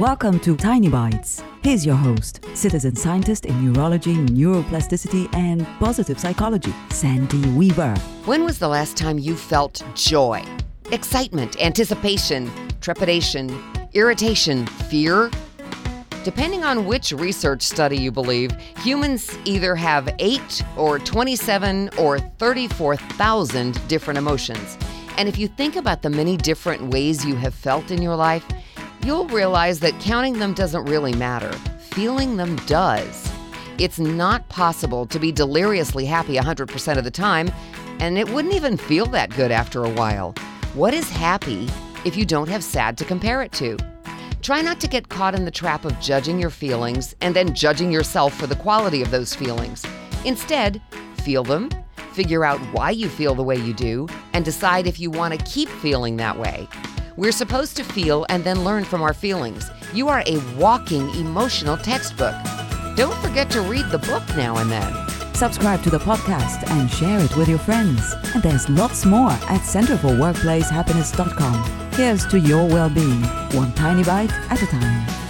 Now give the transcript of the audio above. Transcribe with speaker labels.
Speaker 1: Welcome to Tiny Bites. Here's your host, citizen scientist in neurology, neuroplasticity, and positive psychology, Sandy Weaver.
Speaker 2: When was the last time you felt joy, excitement, anticipation, trepidation, irritation, fear? Depending on which research study you believe, humans either have 8 or 27 or 34,000 different emotions. And if you think about the many different ways you have felt in your life, you'll realize that counting them doesn't really matter. Feeling them does. It's not possible to be deliriously happy 100% of the time, and it wouldn't even feel that good after a while. What is happy if you don't have sad to compare it to? Try not to get caught in the trap of judging your feelings and then judging yourself for the quality of those feelings. Instead, feel them, figure out why you feel the way you do, and decide if you want to keep feeling that way. We're supposed to feel and then learn from our feelings. You are a walking emotional textbook. Don't forget to read the book now and then.
Speaker 1: Subscribe to the podcast and share it with your friends. And there's lots more at centerforworkplacehappiness.com. Here's to your well being, one tiny bite at a time.